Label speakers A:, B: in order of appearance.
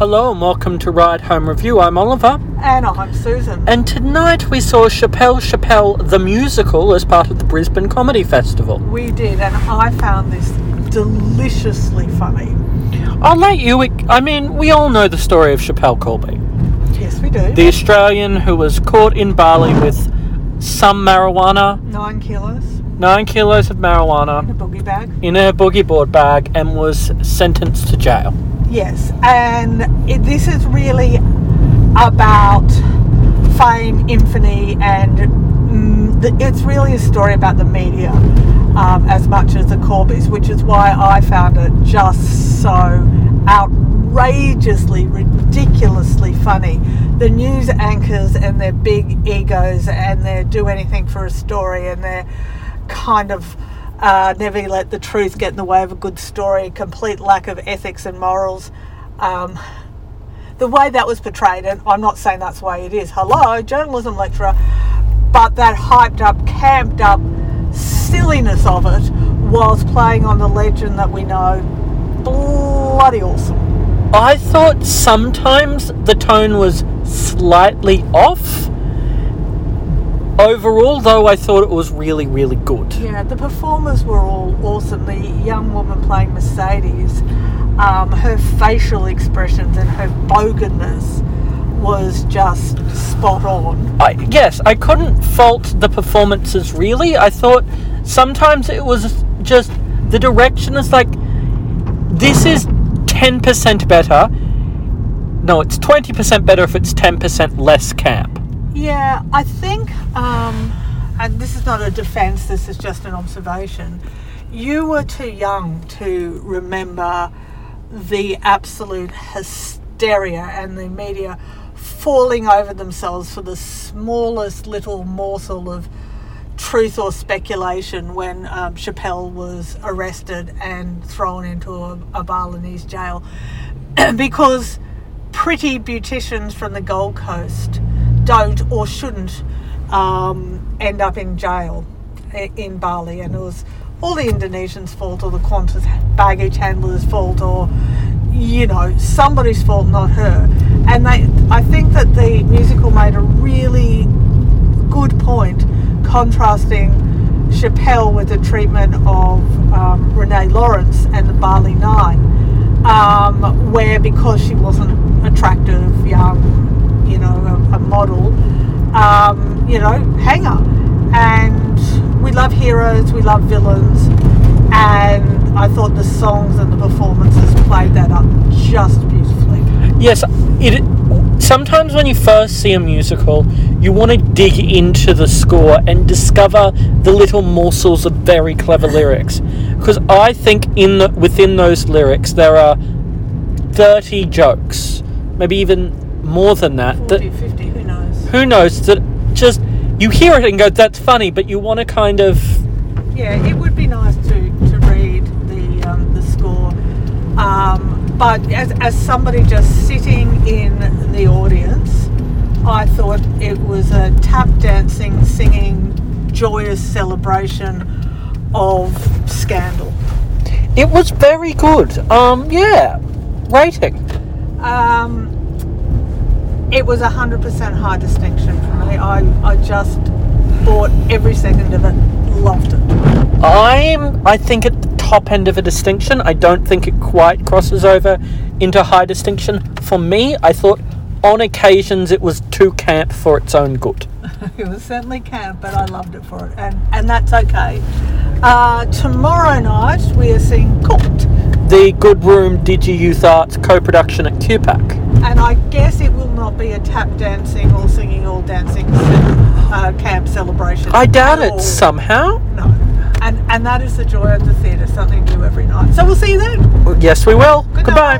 A: Hello and welcome to Ride Home Review. I'm Oliver,
B: And I'm Susan.
A: and tonight we saw Schapelle Schapelle the musical as part of the Brisbane Comedy Festival.
B: we did, and I found this deliciously funny.
A: I'll let you. I mean, we all know the story of Schapelle Corby,
B: Yes, we do.
A: the Australian who was caught in Bali with some marijuana,
B: Nine kilos
A: nine kilos of marijuana
B: in a boogie bag.
A: in a boogie board bag, and was sentenced to jail.
B: Yes, and it, this is really about fame, infamy, and mm, the, it's really a story about the media um, as much as the Corbys, which is why I found it just so outrageously, ridiculously funny. The news anchors and their big egos, and they do anything for a story, and they're kind of uh, never let the truth get in the way of a good story, complete lack of ethics and morals. Um, the way that was portrayed, and I'm not saying that's the way it is, hello, journalism lecturer, but that hyped up, camped up silliness of it was playing on the legend that we know. Bloody awesome.
A: I thought sometimes the tone was slightly off. Overall, though, I thought it was really, really good.
B: Yeah, the performers were all awesome. The young woman playing Mercedes, um, her facial expressions and her boganness was just spot on.
A: I, yes, I couldn't fault the performances really. I thought sometimes it was just the direction is like this is 10% better. No, it's 20% better if it's 10% less camp.
B: Yeah, I think, um, and this is not a defense, this is just an observation. You were too young to remember the absolute hysteria and the media falling over themselves for the smallest little morsel of truth or speculation when um, Schapelle was arrested and thrown into a, a Balinese jail because pretty beauticians from the Gold Coast don't or shouldn't um, end up in jail in Bali, and it was all the Indonesians' fault or the Qantas baggage handlers' fault or you know somebody's fault, not her. And they, I think that the musical made a really good point contrasting Schapelle with the treatment of um, Renae Lawrence and the Bali Nine, um, where because she wasn't attractive, young, you know, a, a model, you know, hanger. And we love heroes, we love villains, and I thought the songs and the performances played that up just beautifully.
A: Yes, it. Sometimes when you first see a musical, you want to dig into the score and discover the little morsels of very clever lyrics. Because I think in the, within those lyrics there are thirty jokes, maybe even more than that. that
B: 50, who knows?
A: who knows that just you hear it and go, "That's funny," but you want to kind of
B: Yeah, it would be nice to, to read the um, the score. Um, but as, as somebody just sitting in the audience, I thought it was a tap dancing, singing, joyous celebration of scandal.
A: it was very good. Um, yeah, rating.
B: Um, it was a hundred percent high distinction for me. I, I just bought every second of it, loved it.
A: I'm, I think, at the top end of a distinction. I don't think it quite crosses over into high distinction. For me, I thought on occasions it was too camp for its own good.
B: It was certainly camp, but I loved it for it, and and that's okay. Uh, tomorrow night we are seeing Cooked,
A: The Good Room Digi Youth Arts co production at QPAC.
B: and I guess it will not be a tap dancing or singing or dancing uh, camp celebration.
A: I doubt it somehow.
B: No, and and that is the joy of the theatre, something new every night. So we'll see you then.
A: Yes, we will.
B: Good
A: Goodbye.
B: night.